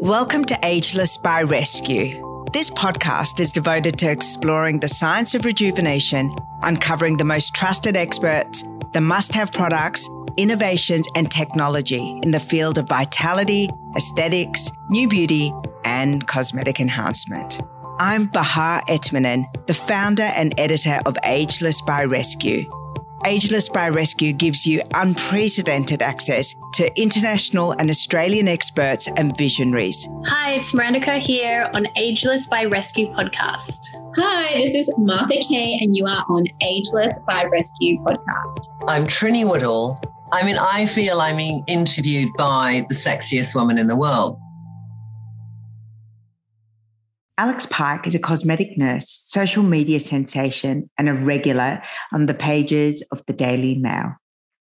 Welcome to Ageless by Rescu. This podcast is devoted to exploring the science of rejuvenation, uncovering the most trusted experts, the must have products, innovations, and technology in the field of vitality, aesthetics, new beauty, and cosmetic enhancement. I'm Bahar Etminan, the founder and editor of Ageless by Rescu Ageless by Rescu gives you unprecedented access to international and Australian experts and visionaries. Hi, it's Miranda Kerr here on Ageless by Rescu podcast. Hi, this is Martha Kay, and you are on Ageless by Rescu podcast. I'm Trinny Woodall. I mean, I feel I'm being interviewed by the sexiest woman in the world. Alex Pike is a cosmetic nurse, social media sensation, and a regular on the pages of the Daily Mail.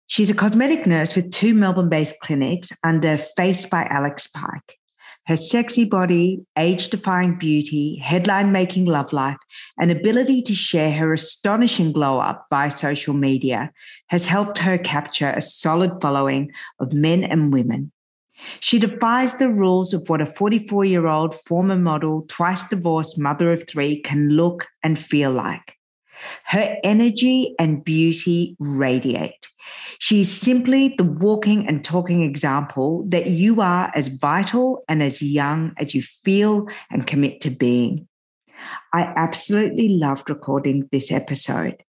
She's a cosmetic nurse with two Melbourne based clinics under Face by Alex Pike. Her sexy body, age defying beauty, headline making love life, and ability to share her astonishing glow up via social media has helped her capture a solid following of men and women she defies the rules of what a 44 year old former model, twice divorced mother of three can look and feel like. Her energy and beauty radiate. She is simply the walking and talking example that you are as vital and as young as you feel and commit to being. I absolutely loved recording this episode.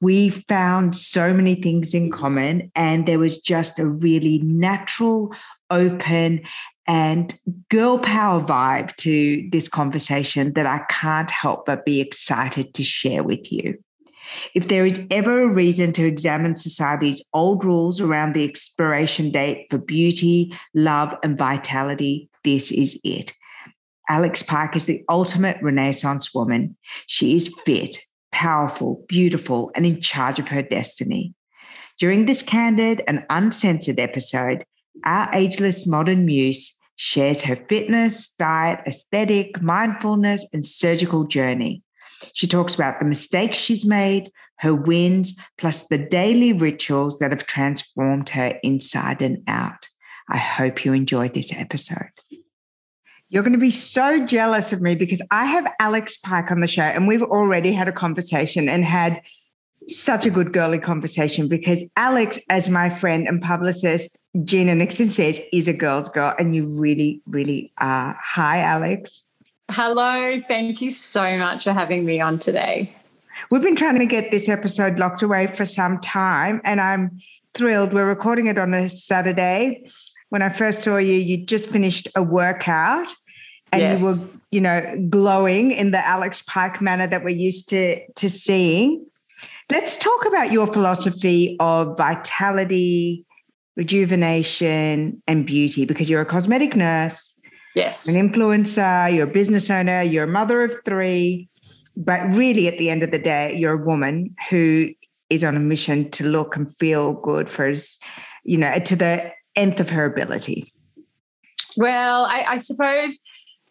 We found so many things in common, and there was just a really natural, open and girl power vibe to this conversation that I can't help but be excited to share with you. If there is ever a reason to examine society's old rules around the expiration date for beauty, love, and vitality, this is it. Alex Pike is the ultimate Renaissance woman. She is fit, powerful, beautiful, and in charge of her destiny. During this candid and uncensored episode, our ageless modern muse shares her fitness, diet, aesthetic, mindfulness, and surgical journey. She talks about the mistakes she's made, her wins, plus the daily rituals that have transformed her inside and out. I hope you enjoy this episode. You're going to be so jealous of me because I have Alex Pike on the show, and we've already had a conversation and had such a good girly conversation because Alex, as my friend and publicist Gina Nixon says, is a girl's girl, and you really, really are. Hi, Alex. Hello. Thank you so much for having me on today. We've been trying to get this episode locked away for some time, and I'm thrilled. We're recording it on a Saturday. When I first saw you, you just finished a workout and yes. you were, you know, glowing in the Alex Pike manner that we're used to to seeing. Let's talk about your philosophy of vitality, rejuvenation, and beauty because you're a cosmetic nurse. Yes. An influencer, you're a business owner, you're a mother of three. But really, at the end of the day, you're a woman who is on a mission to look and feel good for, you know, to the nth of her ability. Well, I, I suppose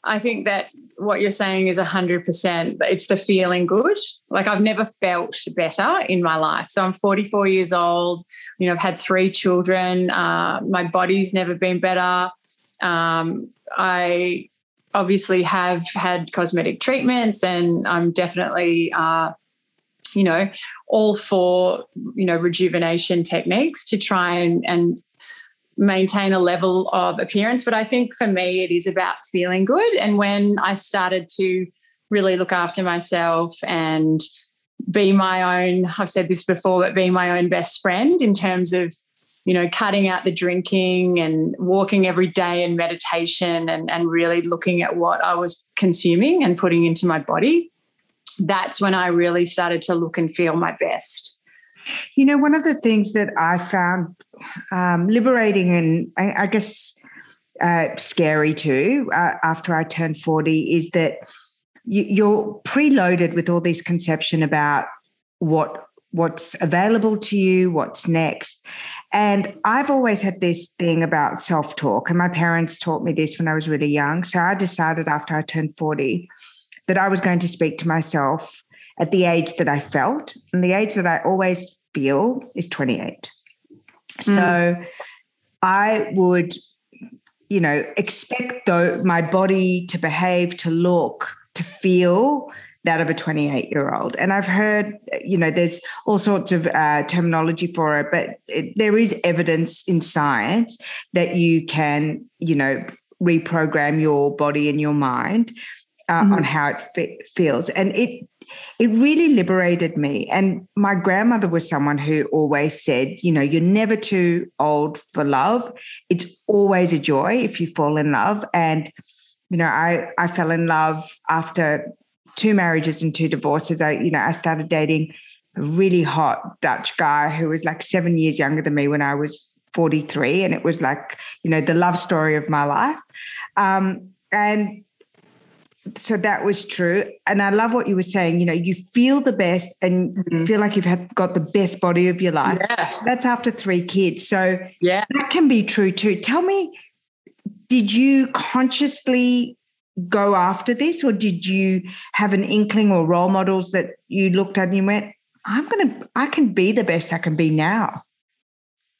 I think that what you're saying is 100%. It's the feeling good. Like I've never felt better in my life. So I'm 44 years old. You know, I've had three children. Uh, my body's never been better. Um, I obviously have had cosmetic treatments and I'm definitely, uh, you know, all for, you know, rejuvenation techniques to try and, and maintain a level of appearance. But I think for me, it is about feeling good. And when I started to really look after myself and be my own, I've said this before, but be my own best friend in terms of, you know, cutting out the drinking and walking every day and meditation and, and really looking at what I was consuming and putting into my body. That's when I really started to look and feel my best. You know, one of the things that I found um, liberating and I, I guess uh, scary too uh, after I turned 40 is that you, you're preloaded with all this conception about what what's available to you, what's next. And I've always had this thing about self talk, and my parents taught me this when I was really young. So I decided after I turned 40 that I was going to speak to myself at the age that I felt. And the age that I always feel is 28. Mm. So I would, you know, expect though my body to behave, to look, to feel that of a 28 year old. And I've heard, you know, there's all sorts of uh, terminology for it, but it, there is evidence in science that you can, you know, reprogram your body and your mind uh, mm-hmm. on how it fe- feels. And it, it really liberated me. And my grandmother was someone who always said, you know, you're never too old for love. It's always a joy if you fall in love. And, you know, I, I fell in love after two marriages and two divorces. I, you know, I started dating a really hot Dutch guy who was like seven years younger than me when I was 43. And it was like, you know, the love story of my life. Um, and so that was true. And I love what you were saying. You know, you feel the best and mm-hmm. feel like you've had, got the best body of your life. Yeah. That's after three kids. So yeah, that can be true too. Tell me, did you consciously go after this, or did you have an inkling or role models that you looked at and you went, I'm going to, I can be the best I can be now?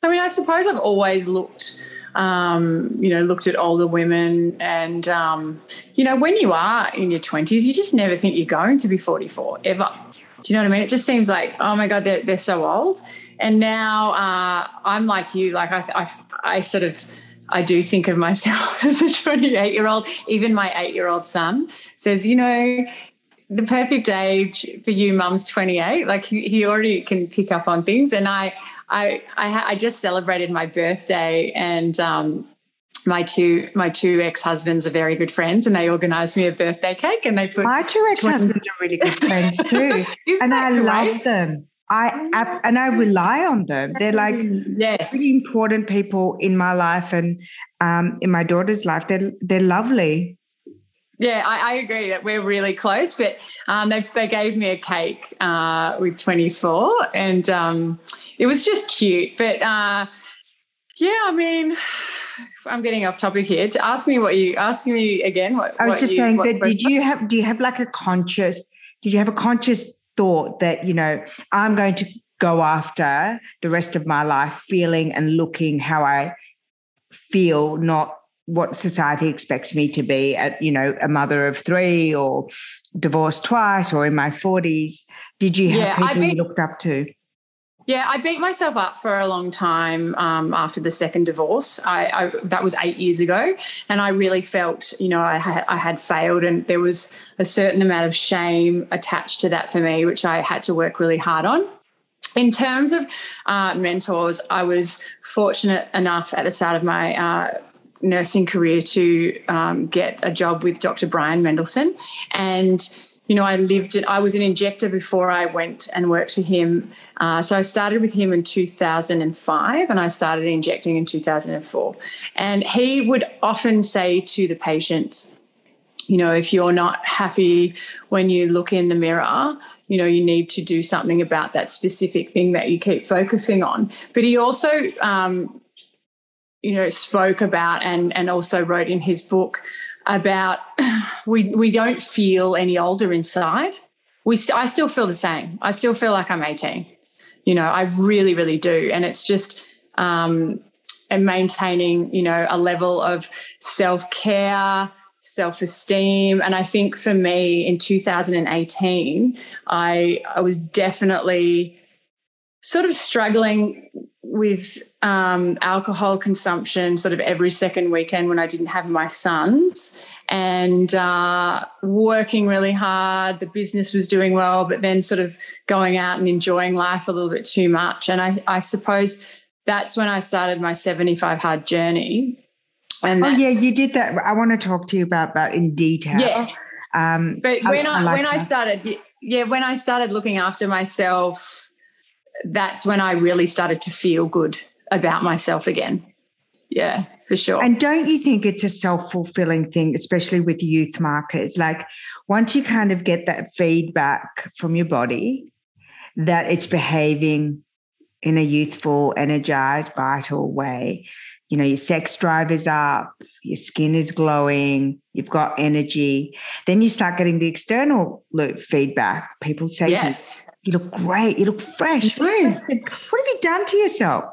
I mean, I suppose I've always looked, um, you know, looked at older women. And, um, you know, when you are in your 20s, you just never think you're going to be 44 ever. Do you know what I mean? It just seems like, oh my God, they're, they're so old. And now uh, I'm like you, like I, I, I sort of, I do think of myself as a 28 year old. Even my eight year old son says, you know, the perfect age for you, mum's 28. Like he, he already can pick up on things. And I, I, I, I just celebrated my birthday and, um, my two my two ex-husbands are very good friends and they organized me a birthday cake and they put my two ex-husbands are really good friends too and i great? love them I and I rely on them. They're like yes. really important people in my life and um, in my daughter's life. They're they're lovely. Yeah, I, I agree that we're really close. But um, they they gave me a cake uh, with twenty four, and um, it was just cute. But uh, yeah, I mean. I'm getting off topic here. To ask me what you ask me again. What I was what just you, saying that. Did you have? Do you have like a conscious? Did you have a conscious thought that, you know, I'm going to go after the rest of my life feeling and looking how I feel, not what society expects me to be at, you know, a mother of three or divorced twice or in my 40s. Did you have yeah, people you looked up to? Yeah, I beat myself up for a long time um, after the second divorce. I, I, that was eight years ago, and I really felt, you know, I had, I had failed, and there was a certain amount of shame attached to that for me, which I had to work really hard on. In terms of uh, mentors, I was fortunate enough at the start of my uh, nursing career to um, get a job with Dr. Bryan Mendelson, and you know, I lived. I was an injector before I went and worked for him. Uh, so I started with him in 2005 and I started injecting in 2004. And he would often say to the patient, you know, if you're not happy when you look in the mirror, you know, you need to do something about that specific thing that you keep focusing on. But he also, um, you know, spoke about and and also wrote in his book about we we don't feel any older inside. We st- I still feel the same. I still feel like I'm 18. You know, I really, really do. And it's just um, and maintaining, you know, a level of self care, self esteem. And I think for me in 2018, I I was definitely sort of struggling with um, alcohol consumption sort of every second weekend when I didn't have my sons and uh, working really hard. The business was doing well, but then sort of going out and enjoying life a little bit too much. And I, I suppose that's when I started my 75 hard journey. And oh, yeah, you did that. I want to talk to you about that in detail. Yeah. Um, but when I, I like when that. I started, yeah, when I started looking after myself, that's when I really started to feel good about myself again. Yeah, for sure. And don't you think it's a self fulfilling thing, especially with youth markers? Like once you kind of get that feedback from your body that it's behaving in a youthful, energized, vital way, you know, your sex drive is up, your skin is glowing, you've got energy. Then you start getting the external loop feedback. People say, yes. You look great. You look fresh. What have you done to yourself?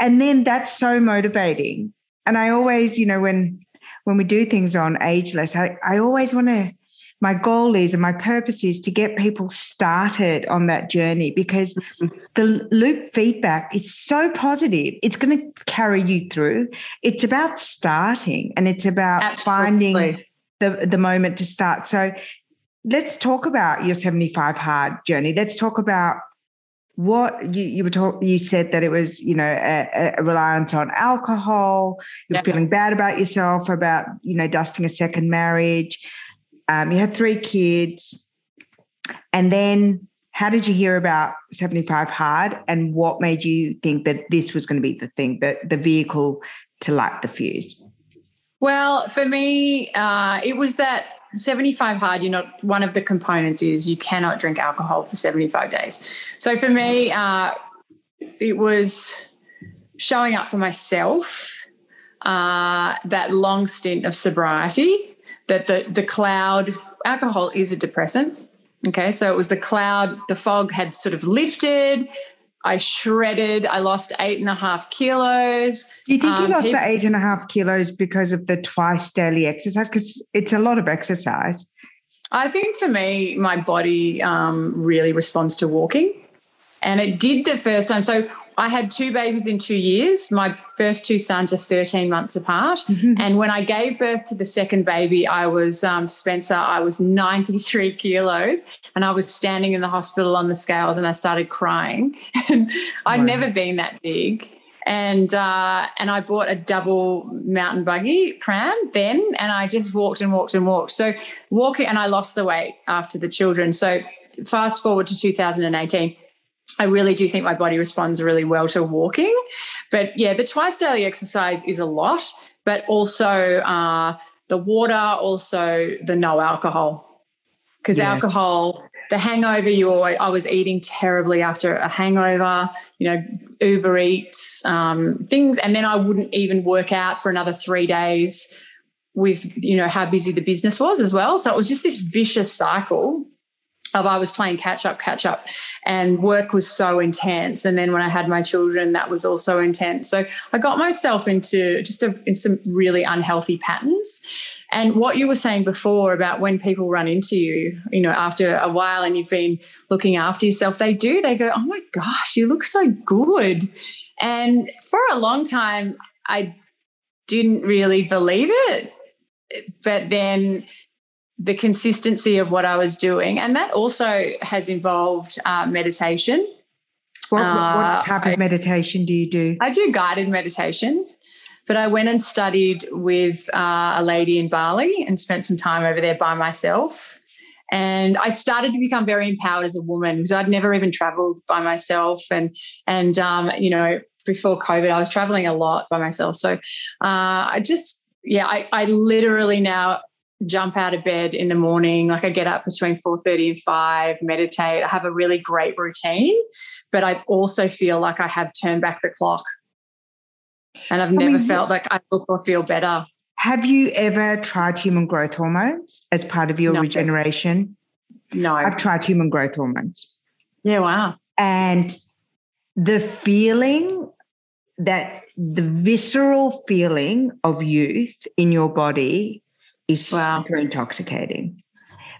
And then that's so motivating. And I always, you know, when when we do things on ageless, I, I always want to my goal is and my purpose is to get people started on that journey because mm-hmm. the loop feedback is so positive. It's going to carry you through. It's about starting and it's about Absolutely. finding the, the moment to start. So let's talk about your 75 hard journey. Let's talk about what you, you were talk, you said that it was you know a, a reliance on alcohol you're yeah. feeling bad about yourself about you know dusting a second marriage um, you had three kids. And then how did you hear about 75 Hard and what made you think that this was going to be the thing, that the vehicle to light the fuse? Well, for me, uh, it was that 75 hard, you're not one of the components is you cannot drink alcohol for 75 days. So for me, uh, it was showing up for myself, uh, that long stint of sobriety that the the cloud alcohol is a depressant. Okay, so it was the cloud, the fog had sort of lifted. I shredded. I lost eight and a half kilos. Do you think um, you lost the eight and a half kilos because of the twice daily exercise? Because it's a lot of exercise. I think for me, my body um, really responds to walking. And it did the first time. So I had two babies in two years. My first two sons are 13 months apart. Mm-hmm. And when I gave birth to the second baby, I was um, Spencer, I was 93 kilos and I was standing in the hospital on the scales and I started crying. and I'd wow. never been that big. And uh, and I bought a double mountain buggy pram then, and I just walked and walked and walked. So walking, and I lost the weight after the children. So fast forward to 2018 I really do think my body responds really well to walking. But yeah, the twice daily exercise is a lot, but also uh, the water, also the no alcohol. Because yeah. alcohol, the hangover, you I was eating terribly after a hangover, you know, Uber Eats, um, things. And then I wouldn't even work out for another three days with, you know, how busy the business was as well. So it was just this vicious cycle of I was playing catch up, catch up, and work was so intense. And then when I had my children, that was also intense. So I got myself into just a, in some really unhealthy patterns. And what you were saying before about when people run into you, you know, after a while and you've been looking after yourself, they do, they go, Oh my gosh, you look so good. And for a long time, I didn't really believe it. But then the consistency of what I was doing. And that also has involved uh, meditation. What, uh, what type of meditation do you do? I do guided meditation, but I went and studied with uh, a lady in Bali and spent some time over there by myself. And I started to become very empowered as a woman because I'd never even traveled by myself. And, and um, you know, before COVID, I was traveling a lot by myself. So uh, I just, yeah, I, I literally now jump out of bed in the morning. Like i get up between 4.30 and 5 meditate. I have a really great routine but i also feel like i have turned back the clock. And i've never I mean, felt like i look or feel better. Have you ever tried human growth hormones as part of your no. regeneration? No. I've tried human growth hormones. Yeah wow. And the feeling that the visceral feeling of youth in your body is wow. super intoxicating.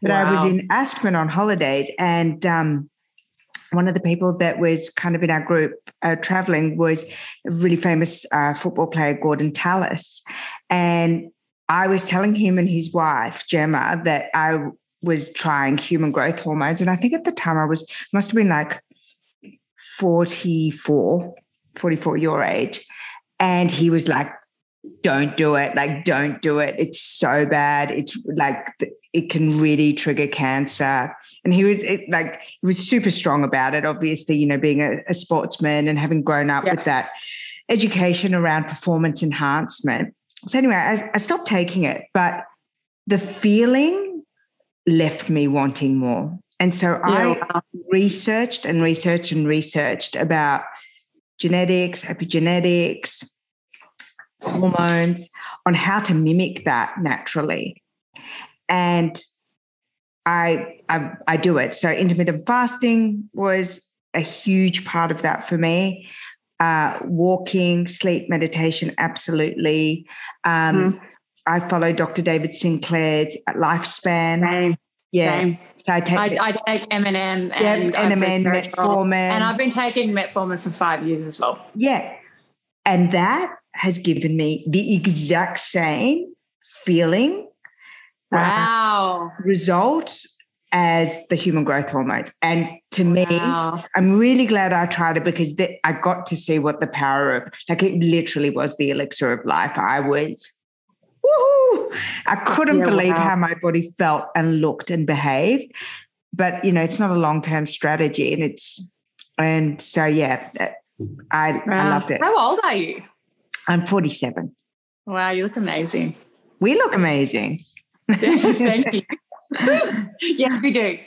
But wow. I was in Aspen on holidays, and um, one of the people that was kind of in our group uh, traveling was a really famous uh, football player, Gordon Tallis. And I was telling him and his wife, Gemma, that I was trying human growth hormones. And I think at the time I was, must have been like 44, 44 your age. And he was like, don't do it. Like don't do it. It's so bad. It's like it can really trigger cancer. And he was it, like he was super strong about it obviously you know being a, a sportsman and having grown up yeah. with that education around performance enhancement. So anyway I, I stopped taking it but the feeling left me wanting more. And so yeah. i researched and researched and researched about genetics epigenetics hormones, on how to mimic that naturally. And I, I, I do it. So intermittent fasting was a huge part of that for me. Uh, walking, sleep, meditation, absolutely. Um, mm. I follow Dr. David Sinclair's lifespan. Same. Yeah. Same. So I take I, I take NMN yeah, and metformin. and I've been taking metformin for five years as well. Yeah. And that has given me the exact same feeling, uh, Wow. result as the human growth hormones. And to me, Wow. I'm really glad I tried it because the, I got to see what the power of, like, it literally was the elixir of life. I was, woohoo! I couldn't Yeah, believe wow. how my body felt and looked and behaved. But, you know, it's not a long term strategy. And it's, and so, yeah, I, I Wow. loved it. How old are you? I'm 47. Wow, you look amazing. We look amazing. Thank you. yes, we do.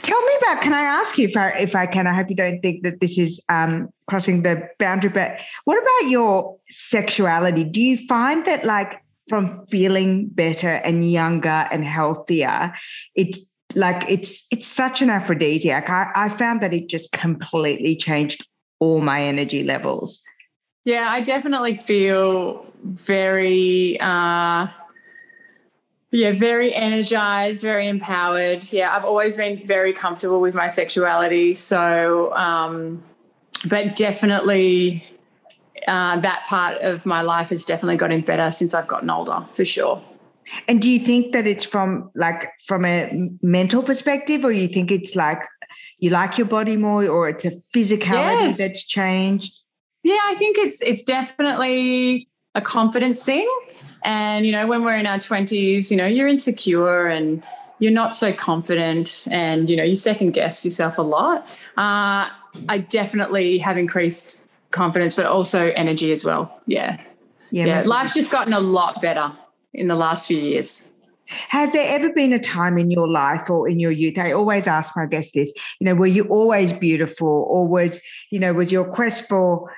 Tell me about. Can I ask you if I if I can? I hope you don't think that this is um, crossing the boundary. But what about your sexuality? Do you find that like from feeling better and younger and healthier, it's like it's it's such an aphrodisiac. I, I found that it just completely changed all my energy levels. Yeah, I definitely feel very, uh, yeah, very energized, very empowered. Yeah, I've always been very comfortable with my sexuality. So, um, but definitely uh, that part of my life has definitely gotten better since I've gotten older, for sure. And do you think that it's from like from a mental perspective, or you think it's like you like your body more, or it's a physicality Yes. that's changed? Yeah, I think it's it's definitely a confidence thing. And you know, when we're in our twenties, you know, you're insecure and you're not so confident, and you know, you second guess yourself a lot. Uh, I definitely have increased confidence, but also energy as well. Yeah, yeah. mental- Life's just gotten a lot better in the last few years. Has there ever been a time in your life or in your youth? I always ask my guests this. You know, were you always beautiful, or was you know was your quest for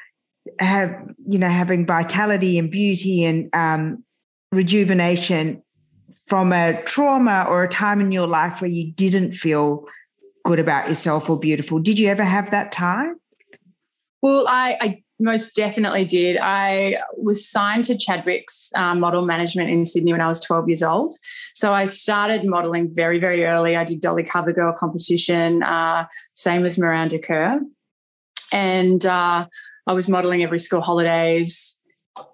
have you know having vitality and beauty and um, rejuvenation from a trauma or a time in your life where you didn't feel good about yourself or beautiful? Did you ever have that time? Well, I, I most definitely did. I was signed to Chadwick's uh, model management in Sydney when I was 12 years old. So I started modeling very, very early. I did Dolly cover girl competition, uh, same as Miranda Kerr. And uh, I was modeling every school holidays.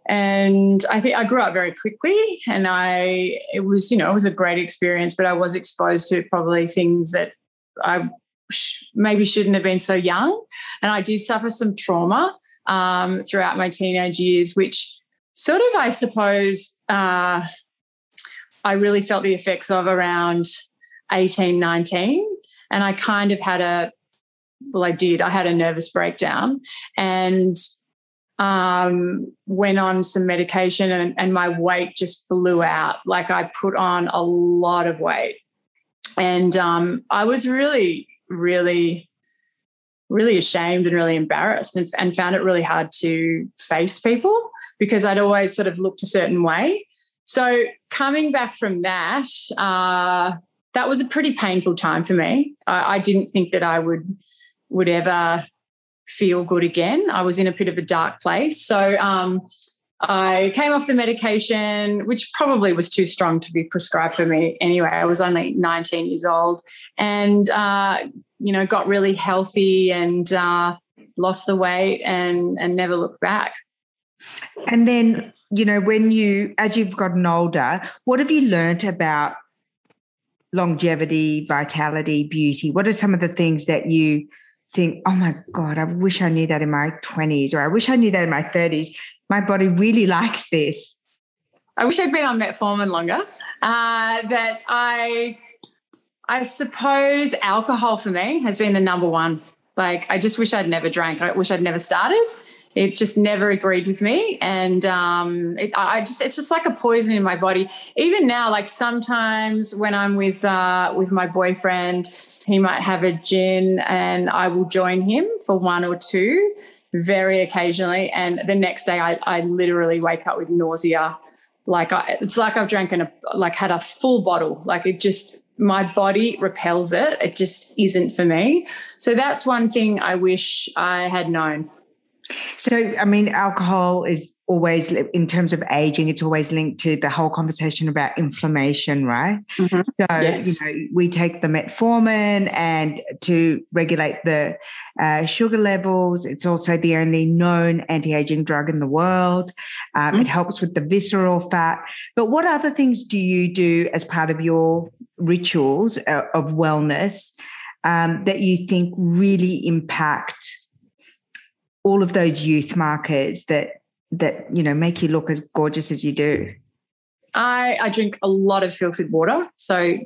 And I think I grew up very quickly and I, it was, you know, it was a great experience, but I was exposed to probably things that I sh- maybe shouldn't have been so young. And I did suffer some trauma um, throughout my teenage years, which sort of, I suppose, uh, I really felt the effects of around 18, 19. And I kind of had a, well, I did, I had a nervous breakdown and um, went on some medication and, and my weight just blew out. Like I put on a lot of weight. And um, I was really, really really ashamed and really embarrassed and, and found it really hard to face people because I'd always sort of looked a certain way. So coming back from that, uh, that was a pretty painful time for me. I, I didn't think that I would would ever feel good again. I was in a bit of a dark place. So um, I came off the medication, which probably was too strong to be prescribed for me anyway. I was only 19 years old and, uh, you know, got really healthy and uh, lost the weight and, and never looked back. And then, you know, when you, as you've gotten older, what have you learnt about longevity, vitality, beauty? What are some of the things that you think, oh my God, I wish I knew that in my 20s, or I wish I knew that in my 30s? My body really likes this. I wish I'd been on metformin longer. Uh, that I, I suppose alcohol for me has been the number one. Like I just wish I'd never drank. I wish I'd never started. It just never agreed with me, and um, it, I just it's just like a poison in my body. Even now, like sometimes when I'm with uh, with my boyfriend, he might have a gin, and I will join him for one or two, very occasionally. And the next day, I, I literally wake up with nausea. Like I, it's like I've drank a like had a full bottle. Like it just my body repels it. It just isn't for me. So that's one thing I wish I had known. So, I mean, alcohol is always in terms of aging it's always linked to the whole conversation about inflammation right mm-hmm. so yes. you know we take the metformin and to regulate the uh, sugar levels it's also the only known anti-aging drug in the world um, mm-hmm. it helps with the visceral fat but what other things do you do as part of your rituals uh, of wellness um, that you think really impact all of those youth markers that that you know make you look as gorgeous as you do? I, I drink a lot of filtered water, so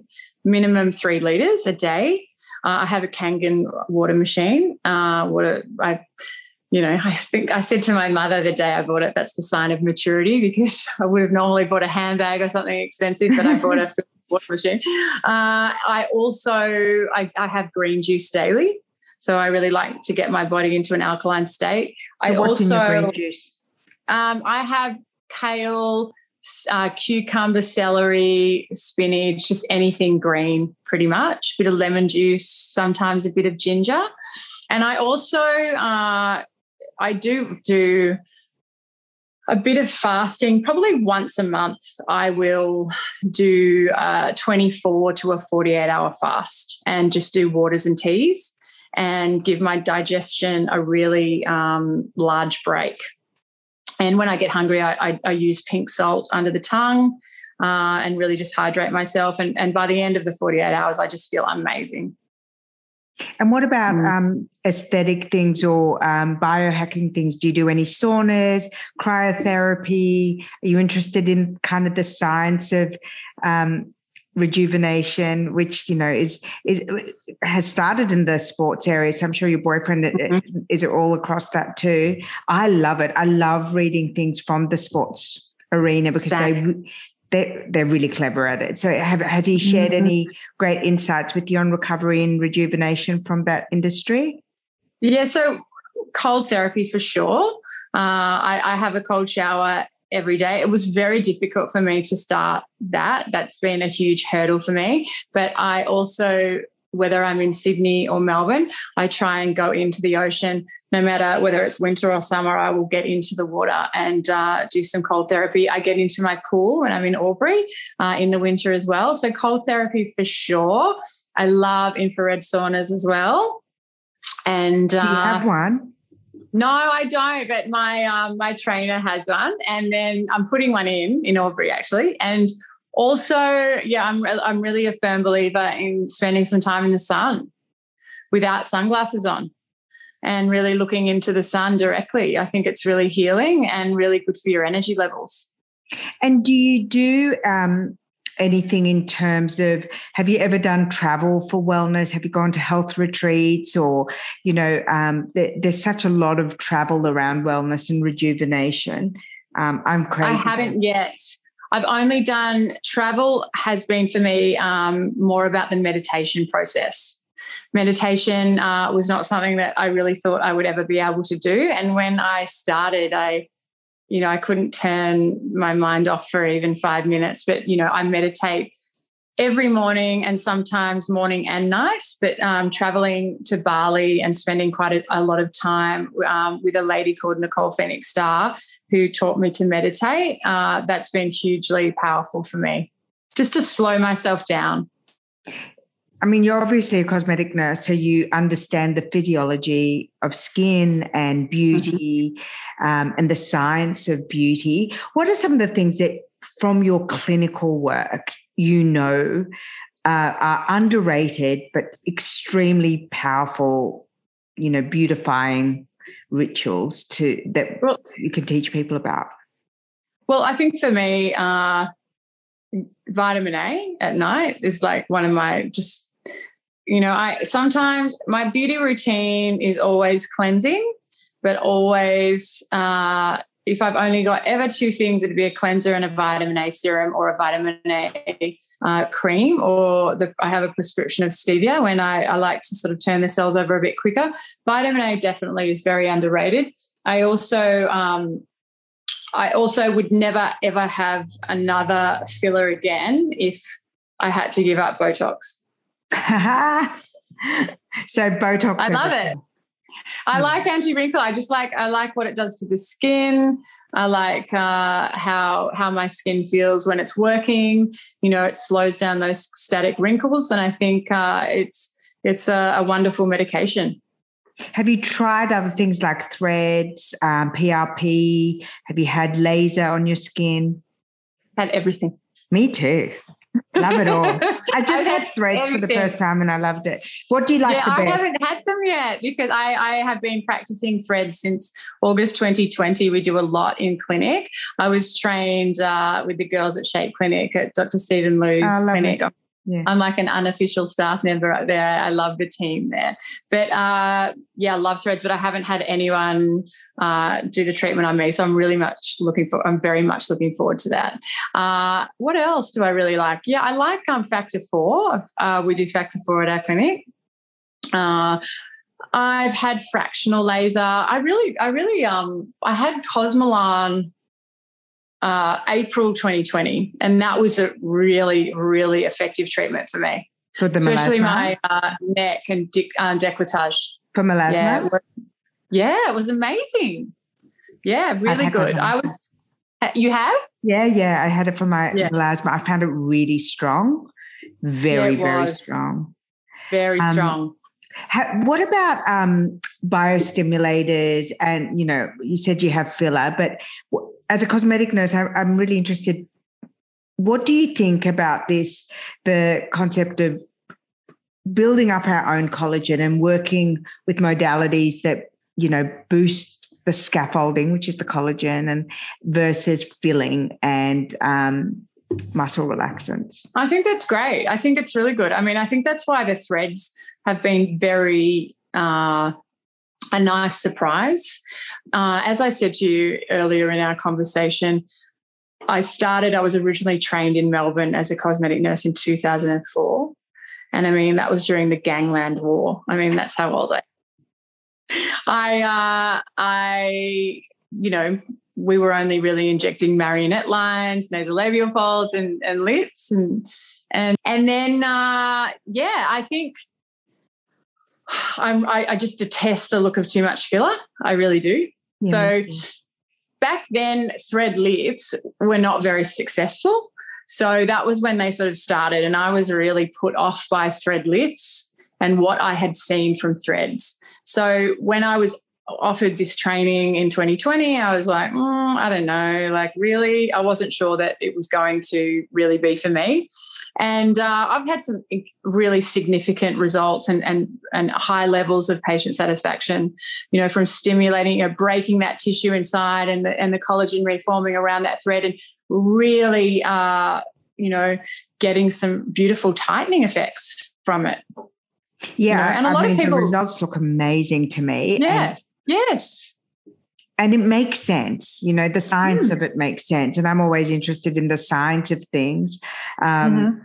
minimum three liters a day. Uh, I have a Kangen water machine. Uh, water, I, you know, I think I said to my mother the day I bought it, that's the sign of maturity because I would have normally bought a handbag or something expensive, but I bought a water machine. Uh, I also I, I, have green juice daily, so I really like to get my body into an alkaline state. So I also, in your green juice? Um, I have kale, uh, cucumber, celery, spinach, just anything green, pretty much. A bit of lemon juice, sometimes a bit of ginger, and I also uh, I do do a bit of fasting. Probably once a month, I will do a 24 to a 48 hour fast and just do waters and teas and give my digestion a really um, large break. And when I get hungry, I, I, I use pink salt under the tongue uh, and really just hydrate myself. And, and by the end of the 48 hours, I just feel amazing. And what about mm. um, aesthetic things or um, biohacking things? Do you do any saunas, cryotherapy? Are you interested in kind of the science of um, rejuvenation, which you know is is has started in the sports area. So I'm sure your boyfriend mm-hmm. is it all across that too. I love it. I love reading things from the sports arena because Same. they they they're really clever at it. So have, has he shared mm-hmm. any great insights with you on recovery and rejuvenation from that industry? Yeah, so cold therapy for sure. Uh, I, I have a cold shower every day. It was very difficult for me to start that. That's been a huge hurdle for me. But I also whether I'm in Sydney or Melbourne, I try and go into the ocean. No matter whether it's winter or summer, I will get into the water and uh, do some cold therapy. I get into my pool when I'm in Albury uh, in the winter as well. So, cold therapy for sure. I love infrared saunas as well. And uh, do you have uh, one? No, I don't. But my um, my trainer has one, and then I'm putting one in in Albury actually, and also, yeah, I'm I'm really a firm believer in spending some time in the sun without sunglasses on and really looking into the sun directly. I think it's really healing and really good for your energy levels. And do you do um, anything in terms of have you ever done travel for wellness? Have you gone to health retreats or, you know, um, there, there's such a lot of travel around wellness and rejuvenation. Um, I'm crazy. I haven't yet. I've only done travel has been for me um, more about the meditation process. Meditation uh, was not something that I really thought I would ever be able to do. And when I started, I, you know, I couldn't turn my mind off for even five minutes. But, you know, I meditate every morning and sometimes morning and night, but um, traveling to Bali and spending quite a, a lot of time um, with a lady called Nicole Phoenix Star, who taught me to meditate. Uh, that's been hugely powerful for me, just to slow myself down. I mean, you're obviously a cosmetic nurse, so you understand the physiology of skin and beauty mm-hmm. um, and the science of beauty. What are some of the things that, from your clinical work, you know uh, are underrated but extremely powerful, you know, beautifying rituals to that well, you can teach people about? Well, I think for me, uh, vitamin A at night is like one of my just, you know, I sometimes my beauty routine is always cleansing, but always uh, if I've only got ever two things, it'd be a cleanser and a vitamin A serum or a vitamin A uh, cream, or the, I have a prescription of Stieva-A when I, I, like to sort of turn the cells over a bit quicker. Vitamin A definitely is very underrated. I also, um, I also would never ever have another filler again if I had to give up Botox. so Botox. I love it. I like anti wrinkle. I just like I like what it does to the skin. I like uh, how how my skin feels when it's working. You know, it slows down those static wrinkles, and I think uh, it's it's a, a wonderful medication. Have you tried other things like threads, um, PRP? Have you had laser on your skin? Had everything. Me too. Love it all. I just had had threads for the first time and I loved it. What do you like yeah, the I best? haven't had them yet because I, I have been practicing threads since August 2020. We do a lot in clinic. I was trained uh, with the girls at Shape Clinic at Dr. Steven Liew's Oh, clinic. Yeah. I'm like an unofficial staff member up there. I love the team there. But uh, yeah, love threads, but I haven't had anyone uh, do the treatment on me. So I'm really much looking for, I'm very much looking forward to that. Uh, what else do I really like? Yeah, I like um, Factor 4. Uh, we do Factor 4 at our clinic. Uh, I've had fractional laser. I really, I really, um, I had Cosmelan uh, April 2020, and that was a really, really effective treatment for me, for the especially melasma? my uh, neck and de- uh, décolletage. for melasma? Yeah, it was, yeah, it was amazing. Yeah, really good. I was. You have? Yeah, yeah. I had it for my Yeah. melasma. I found it really strong. Very, it very strong. Very Um, strong. Ha- what about um, biostimulators? And you know, you said you have filler, but as a cosmetic nurse, I, I'm really interested. What do you think about this? The concept of building up our own collagen and working with modalities that you know boost the scaffolding, which is the collagen, and versus filling and um, muscle relaxants. I think that's great. I think it's really good. I mean, I think that's why the threads have been very uh, a nice surprise. Uh, as I said to you earlier in our conversation, I started, I was originally trained in Melbourne as a cosmetic nurse in 2004. And I mean, that was during the Gangland War. I mean, that's how old I I, uh, I, you know, we were only really injecting marionette lines, nasolabial folds, and, and lips, and and and then uh, yeah, I think I'm I, I just detest the look of too much filler. I really do. So back then, thread lifts were not very successful. So that was when they sort of started, and I was really put off by thread lifts and what I had seen from threads. So when I was offered this training in 2020, I was like, mm, I don't know, like really, I wasn't sure that it was going to really be for me. And uh, I've had some really significant results and, and and high levels of patient satisfaction. You know, from stimulating, you know, breaking that tissue inside and the and the collagen reforming around that thread, and really, uh, you know, getting some beautiful tightening effects from it. Yeah, know, and a I lot of people- the results look amazing to me. Yeah. and, Yes. and it makes sense. You know, the science Mm. of it makes sense, and I'm always interested in the science of things. Um, Mhm.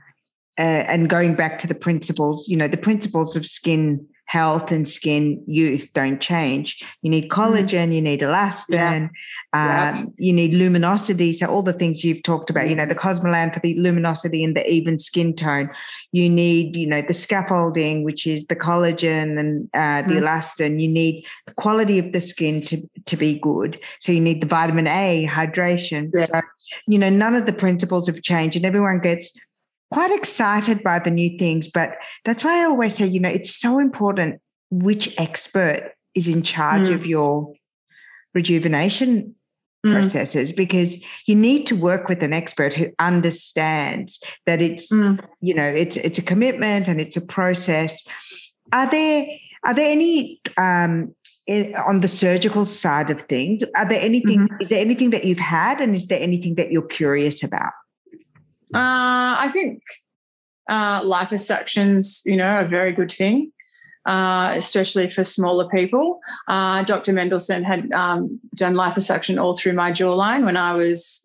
Uh, and going back to the principles, you know, the principles of skin health and skin youth don't change. You need collagen, you need elastin, Yeah. um, you need luminosity. So all the things you've talked about, you know, the Cosmelan for the luminosity and the even skin tone. You need, you know, the scaffolding, which is the collagen and uh, the Mm. elastin. You need the quality of the skin to to be good. So you need the vitamin A, hydration. Yeah. So you know, none of the principles have changed, and everyone gets quite excited by the new things. But that's why I always say, you know, it's so important which expert is in charge Mm. of your rejuvenation Mm. processes because you need to work with an expert who understands that it's Mm. you know it's it's a commitment and it's a process are there are there any um in, on the surgical side of things are there anything is there anything that you've had and is there anything that you're curious about Uh, I think uh, liposuctions, you know, a very good thing, uh, especially for smaller people. Uh, Dr. Mendelson had um, done liposuction all through my jawline when I was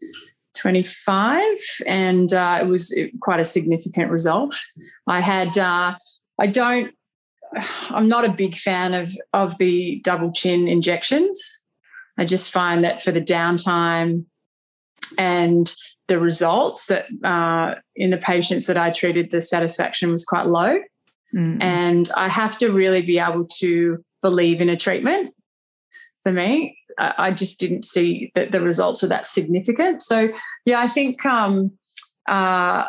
25, and uh, it was quite a significant result. I had, uh, I don't, I'm not a big fan of of the double chin injections. I just find that for the downtime and the results that uh, in the patients that I treated, the satisfaction was quite low. Mm. And I have to really be able to believe in a treatment for me. I, just didn't see that the results were that significant. So, yeah, I think um, uh,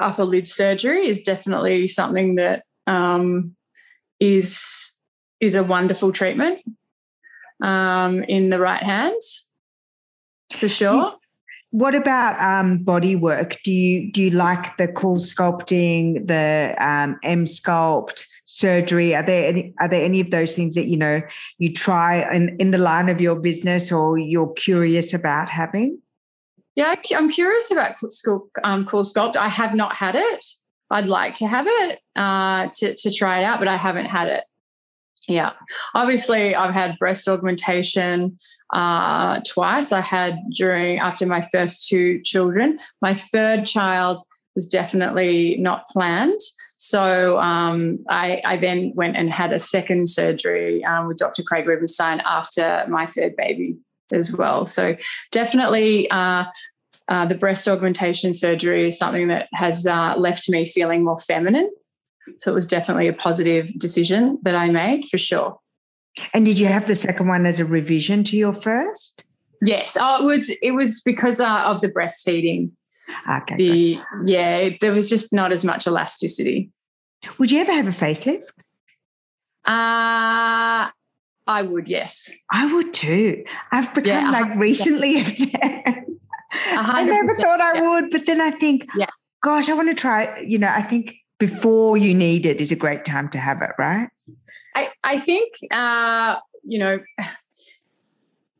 upper lid surgery is definitely something that um, is is a wonderful treatment um, in the right hands, for sure. What about um, body work? Do you do you like the CoolSculpting, the um, sculpt surgery? Are there any are there any of those things that you know you try in, in the line of your business or you're curious about having? Yeah, I'm curious about cool, um, CoolSculpt. I have not had it. I'd like to have it uh, to to try it out, but I haven't had it. Yeah. Obviously, I've had breast augmentation uh, twice. I had during, after my first two children. My third child was definitely not planned. So um, I, I, then went and had a second surgery um, with Dr. Craig Rubinstein after my third baby as well. So definitely uh, uh, the breast augmentation surgery is something that has uh, left me feeling more feminine so it was definitely a positive decision that I made for sure. And did you have the second one as a revision to your first? Yes. Oh, it was it was because uh, of the breastfeeding. Okay. The yeah, there was just not as much elasticity. Would you ever have a facelift? Uh I would, yes. I would too. I've become yeah, like recently I never thought I yeah. would, but then I think, yeah. gosh, I want to try. You know, I think before you need it is a great time to have it, right? I, I think, uh, you know,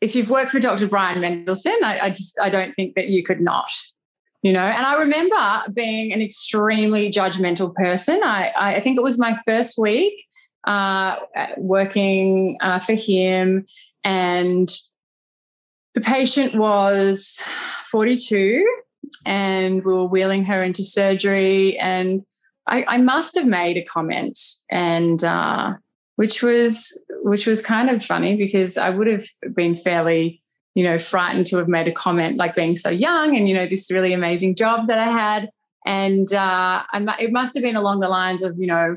if you've worked for Dr. Bryan Mendelson, I, I just, I don't think that you could not, you know, and I remember being an extremely judgmental person. I, I think it was my first week uh, working uh, for him and the patient was 42 and we were wheeling her into surgery and I, I must have made a comment, and uh, which was which was kind of funny because I would have been fairly, you know, frightened to have made a comment like being so young and you know this really amazing job that I had, and uh, I, it must have been along the lines of you know,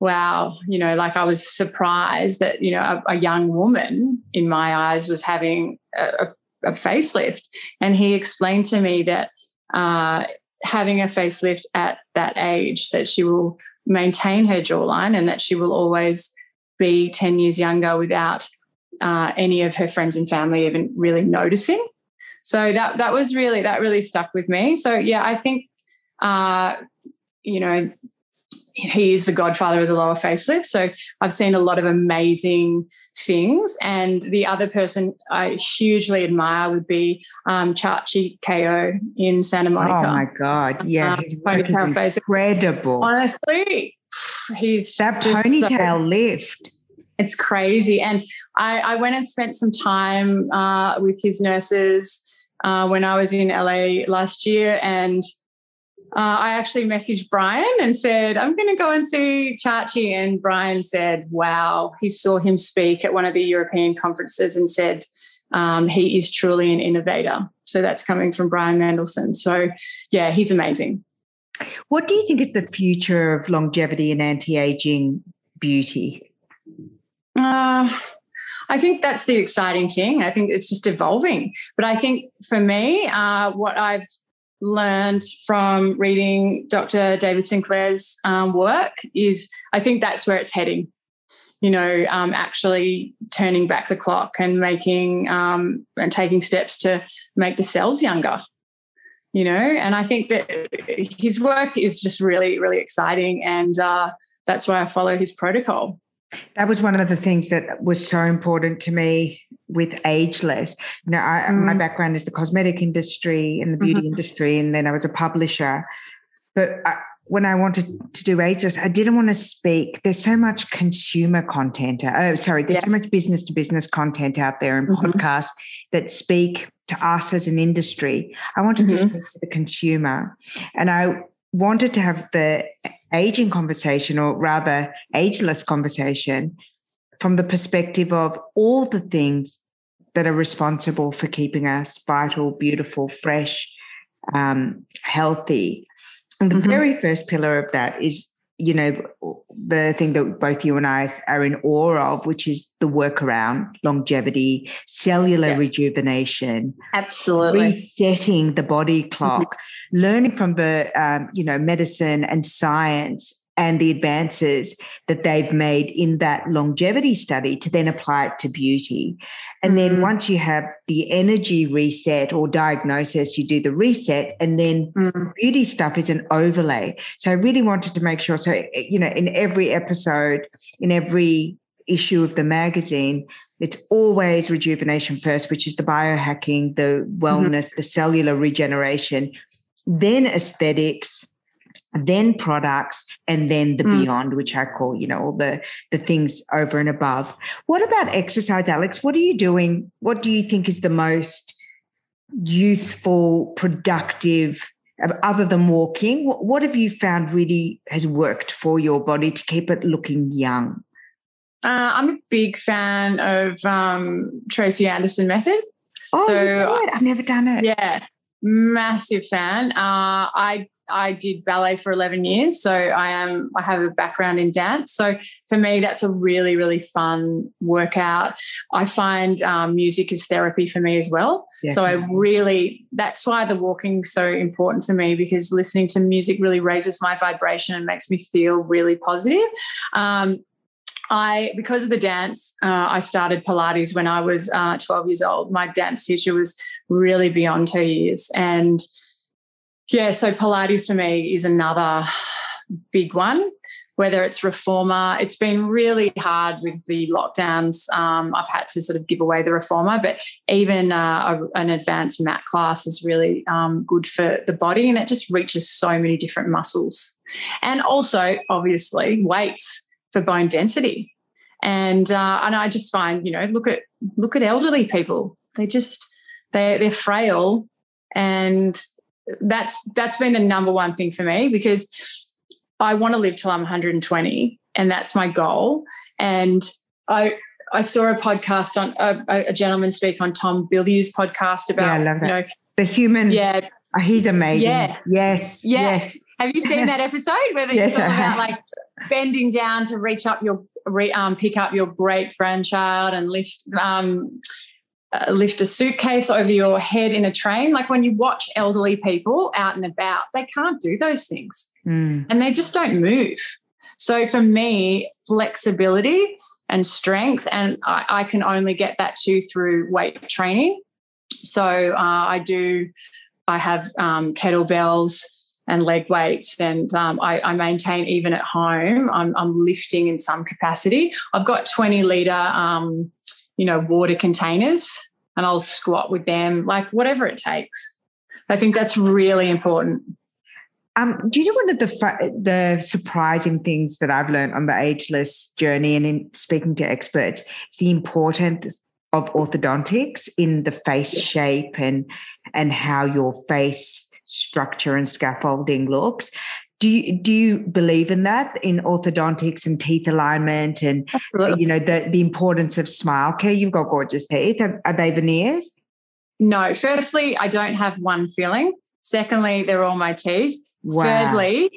wow, you know, like I was surprised that you know a, a young woman in my eyes was having a, a facelift, and he explained to me that. Uh, having a facelift at that age, that she will maintain her jawline and that she will always be 10 years younger without uh, any of her friends and family even really noticing. So that that was really that really stuck with me. So yeah, I think uh, you know he is the godfather of the lower facelift. So I've seen a lot of amazing things. And the other person I hugely admire would be um, Chia-Chi Kao in Santa Monica. Oh my God. Yeah. Um, his work is incredible. Honestly, he's that ponytail so, lift. It's crazy. And I, I, went and spent some time uh, with his nurses uh, when I was in LA last year. And uh, I actually messaged Bryan and said, I'm going to go and see Chia-Chi. And Bryan said, wow, he saw him speak at one of the European conferences and said, um, he is truly an innovator. So that's coming from Bryan Mendelson. So, yeah, he's amazing. What do you think is the future of longevity and anti aging beauty? Uh, I think that's the exciting thing. I think it's just evolving. But I think for me, uh, what I've learned from reading Dr. David Sinclair's um, work is I think that's where it's heading. You know, um, actually turning back the clock and making um, and taking steps to make the cells younger. You know, and I think that his work is just really, really exciting, and uh, that's why I follow his protocol. That was one of the things that was so important to me with ageless. You know, I, mm. my background is the cosmetic industry and the beauty mm-hmm. industry, and then I was a publisher. But I, when I wanted to do ageless, I didn't want to speak. There's so much consumer content. Oh, sorry, there's yeah. so much business to business content out there and mm-hmm. podcasts that speak to us as an industry. I wanted mm-hmm. to speak to the consumer, and I wanted to have the aging conversation, or rather, ageless conversation, from the perspective of all the things that are responsible for keeping us vital, beautiful, fresh, um, healthy. And the mm-hmm. very first pillar of that is you know, the thing that both you and I are in awe of, which is the work around longevity, cellular yeah. rejuvenation, absolutely resetting the body clock, mm-hmm. learning from the um, you know medicine and science and the advances that they've made in that longevity study to then apply it to beauty. And then mm-hmm. once you have the energy reset or diagnosis, you do the reset, and then mm. beauty stuff is an overlay. So I really wanted to make sure. So, you know, in every episode, in every issue of the magazine, it's always rejuvenation first, which is the biohacking, the mm-hmm. wellness, mm-hmm. the cellular regeneration, then aesthetics, then products and then the mm. beyond which i call you know all the the things over and above. What about exercise alex? What are you doing? What do you think is the most youthful productive other than walking? What, have you found really has worked for your body to keep it looking young? Uh, i'm a big fan of um, tracy anderson method. Oh so, you do it i've never done it. yeah massive fan. Uh, i I did ballet for 11 years. So I am, I have a background in dance. So for me, that's a really, really fun workout. I find um, music is therapy for me as well. Yeah. So I really, that's why the walking so important for me because listening to music really raises my vibration and makes me feel really positive. Um, I, because of the dance, uh, I started Pilates when I was uh, 12 years old. My dance teacher was really beyond her years. And yeah, so Pilates for me is another big one. Whether it's reformer, it's been really hard with the lockdowns. Um, I've had to sort of give away the reformer, but even uh, a, an advanced mat class is really um, good for the body, and it just reaches so many different muscles. And also, obviously, weights for bone density. And uh, and I just find, you know, look at look at elderly people. They just they they're frail and that's that's been the number one thing for me because I want to live till I'm 120 and that's my goal. And I I saw a podcast on a, a gentleman speak on Tom Bilyeu's podcast about yeah, I love that. you know the human yeah oh, he's amazing yeah yes yeah. yes have you seen that episode where they yes, talk about like bending down to reach up your re, um, pick up your great grandchild and lift um, uh, lift a suitcase over your head in a train. Like when you watch elderly people out and about, they can't do those things mm. and they just don't move. So for me, flexibility and strength, and I, I can only get that too through weight training. So uh, I do, I have um, kettlebells and leg weights, and um, I, I, maintain even at home. I'm, I'm, lifting in some capacity. I've got 20 liter um, you know, water containers and I'll squat with them, like whatever it takes. I think that's really important. Um, do you know one of the the surprising things that I've learned on the ageless journey and in speaking to experts is the importance of orthodontics in the face yeah. shape and and how your face structure and scaffolding looks do you do you believe in that in orthodontics and teeth alignment and Absolutely. you know the the importance of smile care? You've got gorgeous teeth. Are, are, they veneers? No. Firstly i don't have one filling secondly they're all my teeth. Wow. thirdly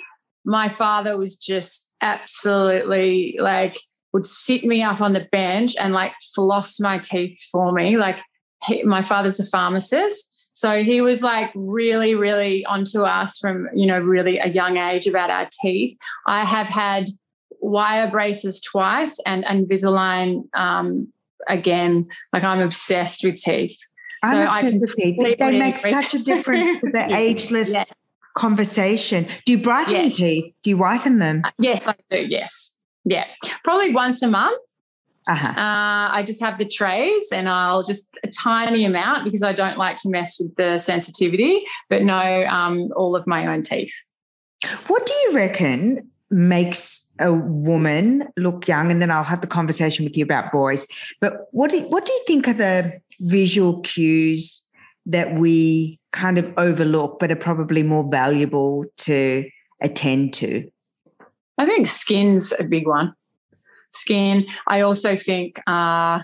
my father was just absolutely like would sit me up on the bench and like floss my teeth for me. Like he, my father's a pharmacist so he was like really, really onto us from, you know, really a young age about our teeth. I have had wire braces twice and Invisalign um, again. Like I'm obsessed with teeth. I'm so obsessed with teeth. They make such a difference to the yeah. ageless yeah. conversation. Do you brighten yes. your teeth? Do you whiten them? Uh, yes, I do. Yes. Yeah. Probably once a month. Uh-huh. Uh, I just have the trays and I'll just a tiny amount because I don't like to mess with the sensitivity, but no, um, all of my own teeth. What do you reckon makes a woman look young? And then I'll have the conversation with you about boys. But what do, what do you think are the visual cues that we kind of overlook, but are probably more valuable to attend to? I think skin's a big one skin. I also think uh,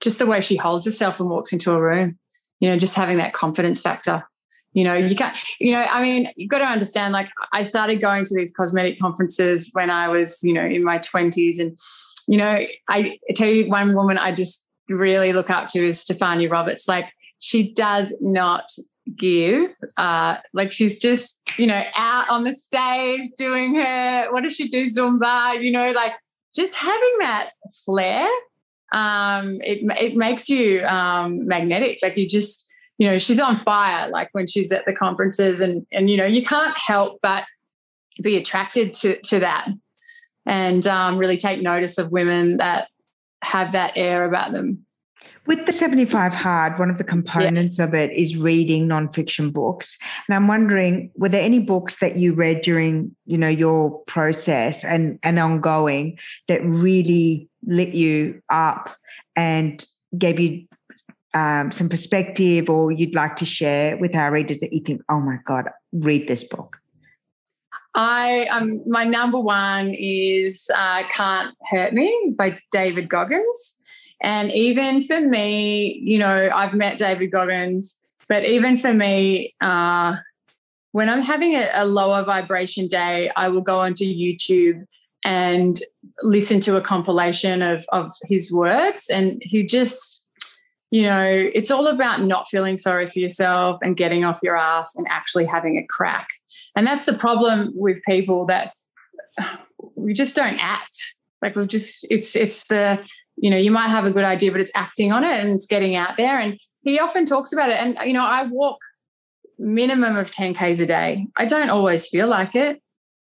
just the way she holds herself and walks into a room, you know, just having that confidence factor You know, you can't, you know, I mean, you've got to understand, like, I started going to these cosmetic conferences when I was, you know, in my 20s. And, you know, I tell you one woman I just really look up to is Stefania Roberts. Like, she does not give. Uh, like she's just, you know, out on the stage doing her, what does she do? Zumba, you know, like just having that flair. Um, it it makes you um, magnetic. Like you just, you know, she's on fire. Like when she's at the conferences, and and you know, you can't help but be attracted to to that, and um, really take notice of women that have that air about them. With the 75 hard, one of the components yeah. of it is reading nonfiction books. And I'm wondering, were there any books that you read during, you know, your process and, and ongoing that really lit you up and gave you um, some perspective or you'd like to share with our readers that you think, oh my God, read this book? I um my number one is uh, Can't Hurt Me by David Goggins. And even for me, you know, I've met David Goggins, but even for me, uh, when I'm having a, a lower vibration day, I will go onto YouTube and listen to a compilation of, of his words. And he just, you know, it's all about not feeling sorry for yourself and getting off your ass and actually having a crack. And that's the problem with people that we just don't act. Like we've just, it's, it's the, you know, you might have a good idea, but it's acting on it and it's getting out there. And he often talks about it. And, you know, I walk minimum of 10Ks a day. I don't always feel like it,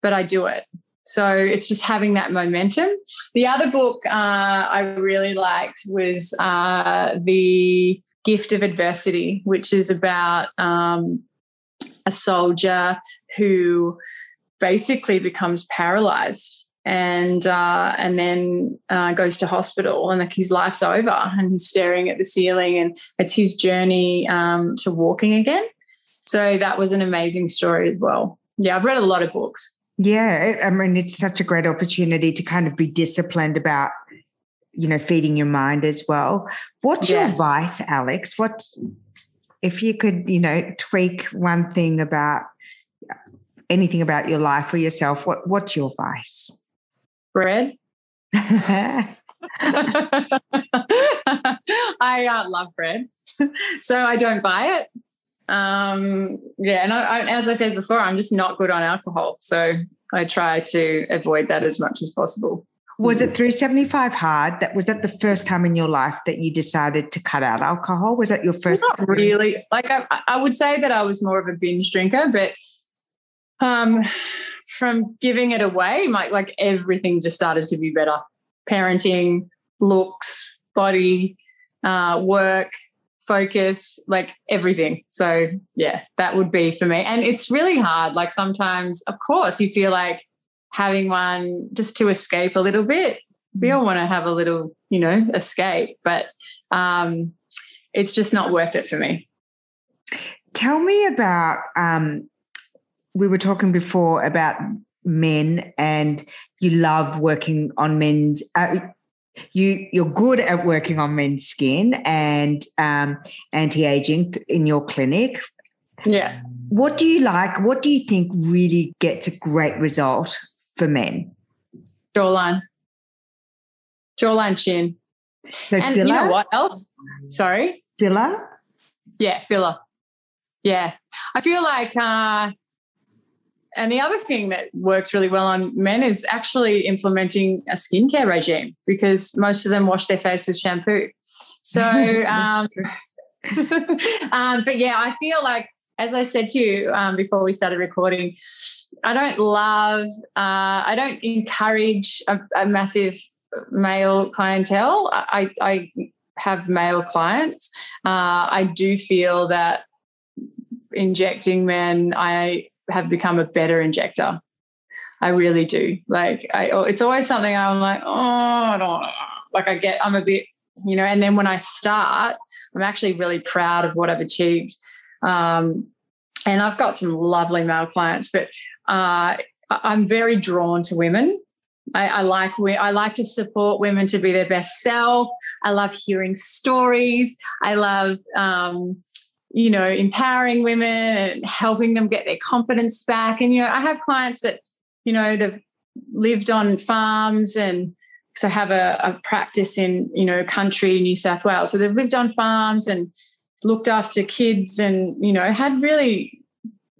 but I do it. So it's just having that momentum. The other book uh, I really liked was uh, The Gift of Adversity, which is about um, a soldier who basically becomes paralyzed and uh, and then uh, goes to hospital and like his life's over and he's staring at the ceiling and it's his journey um, to walking again. So that was an amazing story as well. Yeah i've read a lot of books. Yeah i mean it's such a great opportunity to kind of be disciplined about you know feeding your mind as well. What's yeah. your advice alex? What's if you could you know tweak one thing about anything about your life or yourself what what's your advice bread. I uh, love bread, so I don't buy it. Um, yeah, and I, I, as I said before, I'm just not good on alcohol, so I try to avoid that as much as possible. Was it through 75 hard that was that the first time in your life that you decided to cut out alcohol? Was that your first? Not really. Like I, I would say that I was more of a binge drinker, but um, from giving it away, my, like everything just started to be better. Parenting, looks, body, uh, work, focus, like everything. So yeah, that would be for me. And it's really hard. Like sometimes, of course, you feel like having one just to escape a little bit. We all want to have a little, you know, escape, but um, it's just not worth it for me. Tell me about um, we were talking before about men and you love working on men's uh, you you're good at working on men's skin and um, anti-aging in your clinic. Yeah. What do you like? What do you think really gets a great result for men? Jawline. Jawline chin so and filler? you know what else? Sorry? Filler? Yeah filler. Yeah. I feel like uh and the other thing that works really well on men is actually implementing a skincare regime because most of them wash their face with shampoo. So, um, um, but yeah, I feel like, as I said to you um, before we started recording, I don't love, uh, I don't encourage a, a massive male clientele. I, I have male clients. Uh, I do feel that injecting men, I have become a better injector. I really do. Like I, oh, it's always something I'm like, oh, I don't like. I get, I'm a bit, you know. And then when I start, I'm actually really proud of what I've achieved. Um, and I've got some lovely male clients, but uh, I'm very drawn to women. I, I like I like to support women to be their best self. I love hearing stories. I love um, you know, empowering women and helping them get their confidence back. And, you know, I have clients that, you know, they've lived on farms and so have a, a practice in, you know, country, New South Wales. So they've lived on farms and looked after kids and, you know, had really,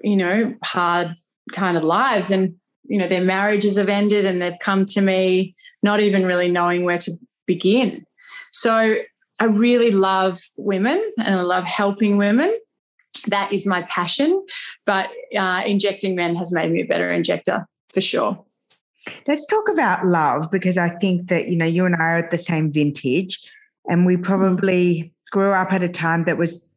you know, hard kind of lives. And, you know, their marriages have ended and they've come to me not even really knowing where to begin. So I really love women and I love helping women. That is my passion. But uh, injecting men has made me a better injector for sure. Let's talk about love because I think that, you know, you and I are at the same vintage and we probably grew up at a time that was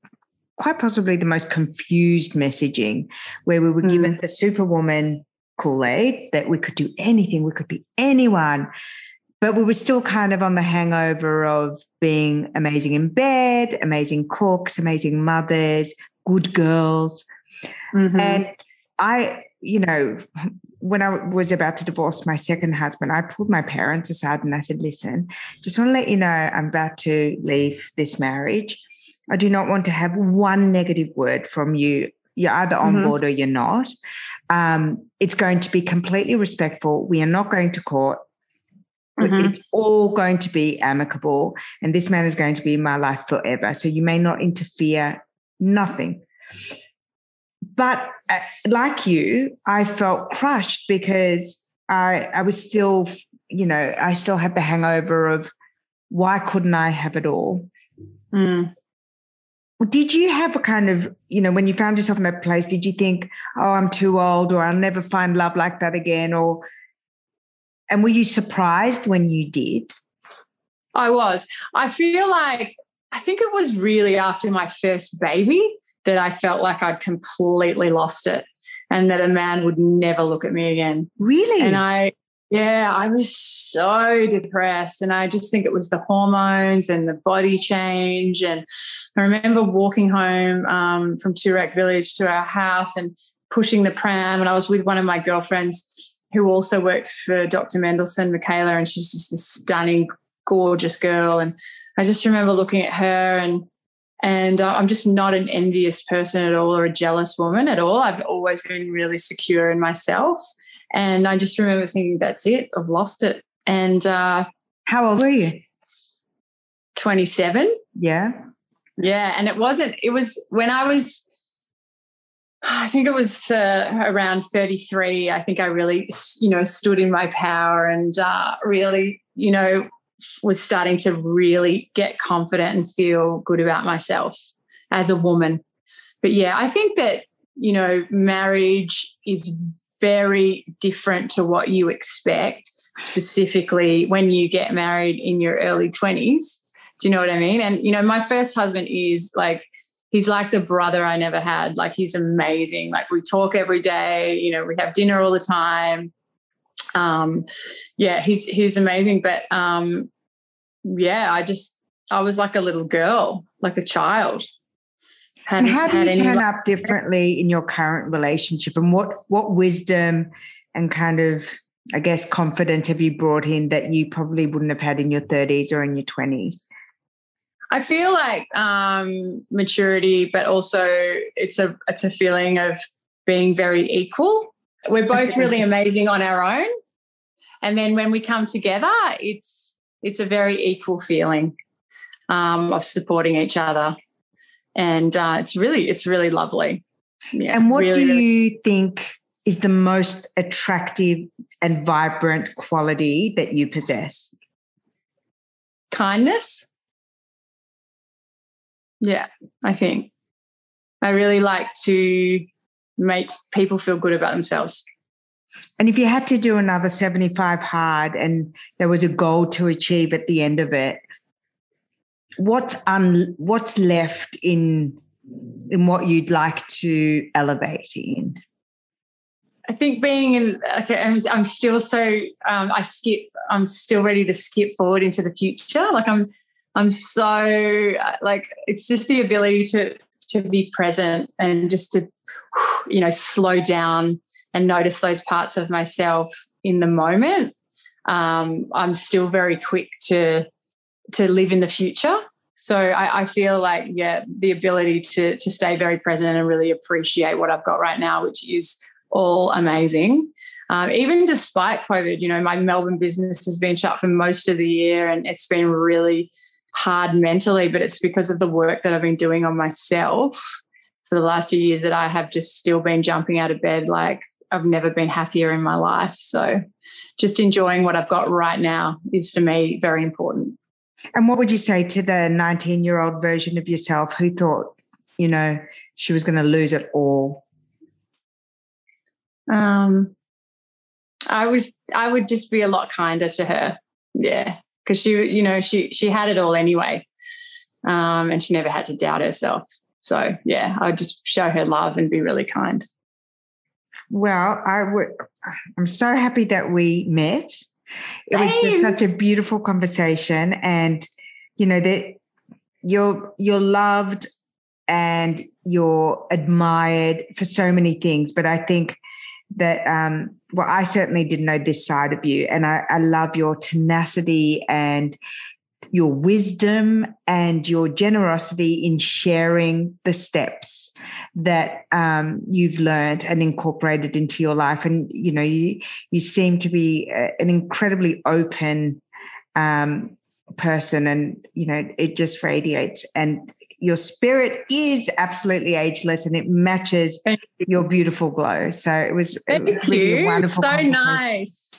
quite possibly the most confused messaging where we were mm. given the superwoman Kool-Aid that we could do anything, we could be anyone but we were still kind of on the hangover of being amazing in bed, amazing cooks, amazing mothers, good girls. Mm-hmm. And I, you know, when I was about to divorce my second husband, I pulled my parents aside and I said, listen, just want to let you know I'm about to leave this marriage. I do not want to have one negative word from you. You're either on mm-hmm. board or you're not. Um, it's going to be completely respectful. We are not going to court. Mm-hmm. It's all going to be amicable, and this man is going to be in my life forever. So you may not interfere, nothing. But uh, like you, I felt crushed because I I was still, you know, I still had the hangover of why couldn't I have it all? Mm. Did you have a kind of, you know, when you found yourself in that place, did you think, oh, I'm too old or I'll never find love like that again? Or and were you surprised when you did? I was. I feel like, I think it was really after my first baby that I felt like I'd completely lost it and that a man would never look at me again. Really? And I, yeah, I was so depressed. And I just think it was the hormones and the body change. And I remember walking home um, from Toorak Village to our house and pushing the pram. And I was with one of my girlfriends who also worked for Dr. Mendelson, Michaela, and she's just this stunning, gorgeous girl. And I just remember looking at her and and uh, I'm just not an envious person at all or a jealous woman at all. I've always been really secure in myself. And I just remember thinking, that's it, I've lost it. And uh, how old were you? 27. Yeah. Yeah. And it wasn't, it was when I was I think it was around 33. I think I really, you know, stood in my power and uh, really, you know, was starting to really get confident and feel good about myself as a woman. But yeah, I think that, you know, marriage is very different to what you expect, specifically when you get married in your early 20s. Do you know what I mean? And, you know, my first husband is like, he's like the brother I never had. Like he's amazing. Like we talk every day, you know, we have dinner all the time. Um, yeah, he's he's amazing. But um, yeah, I just I was like a little girl, like a child. and how do you turn up differently in your current relationship? And what what wisdom and kind of I guess confidence have you brought in that you probably wouldn't have had in your 30s or in your 20s? I feel like um, maturity, but also it's a it's a feeling of being very equal. We're both really amazing on our own, and then when we come together, it's it's a very equal feeling um, of supporting each other, and uh, it's really it's really lovely. Yeah, and what really, do you really- think is the most attractive and vibrant quality that you possess? Kindness yeah, I think I really like to make people feel good about themselves. And if you had to do another 75 hard and there was a goal to achieve at the end of it, what's un, what's left in in what you'd like to elevate in? I think being in, okay, I'm, I'm still so, um, I skip, I'm still ready to skip forward into the future. Like I'm I'm so like it's just the ability to to be present and just to you know slow down and notice those parts of myself in the moment. Um, I'm still very quick to to live in the future So I, I, feel like, yeah, the ability to to stay very present and really appreciate what I've got right now, which is all amazing. Um, even despite COVID, you know, my Melbourne business has been shut for most of the year and it's been really hard mentally, but it's because of the work that I've been doing on myself for the last two years that I have just still been jumping out of bed like I've never been happier in my life. So just enjoying what I've got right now is for me very important. And what would you say to the 19 year old version of yourself who thought, you know, she was going to lose it all? Um, I was, I would just be a lot kinder to her. Yeah. Cause she, you know, she, she had it all anyway. Um, and she never had to doubt herself. So yeah, I would just show her love and be really kind. Well, I would. I'm so happy that we met. It was just such a beautiful conversation, and you know that you're you're loved and you're admired for so many things. But I think that um, well, I certainly didn't know this side of you, and I, I love your tenacity and your wisdom and your generosity in sharing the steps that um, you've learned and incorporated into your life. And you know, you you seem to be a, an incredibly open um, person, and you know, it just radiates. And your spirit is absolutely ageless, and it matches you. your beautiful glow. So it was, Thank it was really you. wonderful. So nice.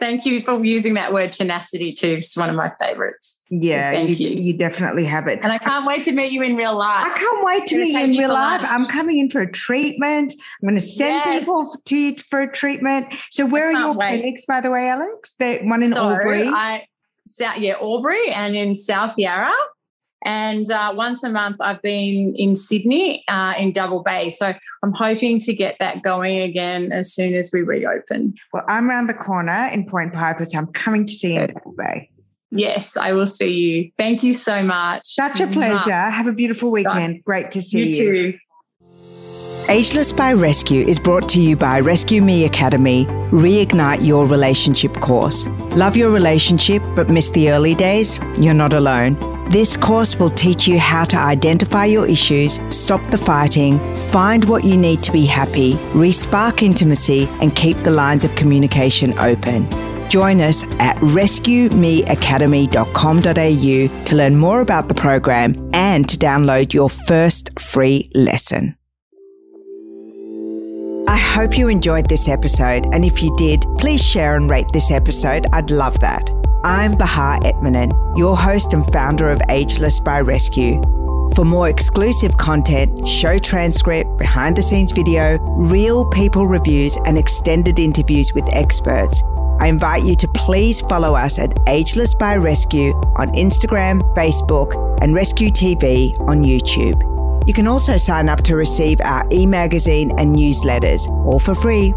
Thank you for using that word tenacity too. It's one of my favorites. Yeah, so thank you, you. You definitely have it. And I can't wait to meet you in real life. I can't wait to meet you in real life. I'm coming in for a treatment. I'm going to send yes. people to you for a treatment. So where are your wait. clinics, by the way, Alex? The one in so Albury. I, yeah, Albury and in South Yarra. And uh, once a month, I've been in Sydney uh, in Double Bay. So I'm hoping to get that going again as soon as we reopen. Well, I'm around the corner in Point Piper, so I'm coming to see you in Double Bay. Yes, I will see you. Thank you so much. Such a pleasure. Have a beautiful weekend. Great to see you. You too. Ageless by Rescu is brought to you by Rescue Me Academy, Reignite Your Relationship course. Love your relationship but miss the early days? You're not alone. This course will teach you how to identify your issues, stop the fighting, find what you need to be happy, respark intimacy, and keep the lines of communication open. Join us at rescuemeacademy.com.au to learn more about the program and to download your first free lesson. I hope you enjoyed this episode, and if you did, please share and rate this episode. I'd love that. I'm Bahar Etminan, your host and founder of Ageless by Rescu. For more exclusive content, show transcript, behind the scenes video, real people reviews, and extended interviews with experts, I invite you to please follow us at Ageless by Rescu on Instagram, Facebook, and Rescu TV on YouTube. You can also sign up to receive our e magazine and newsletters, all for free.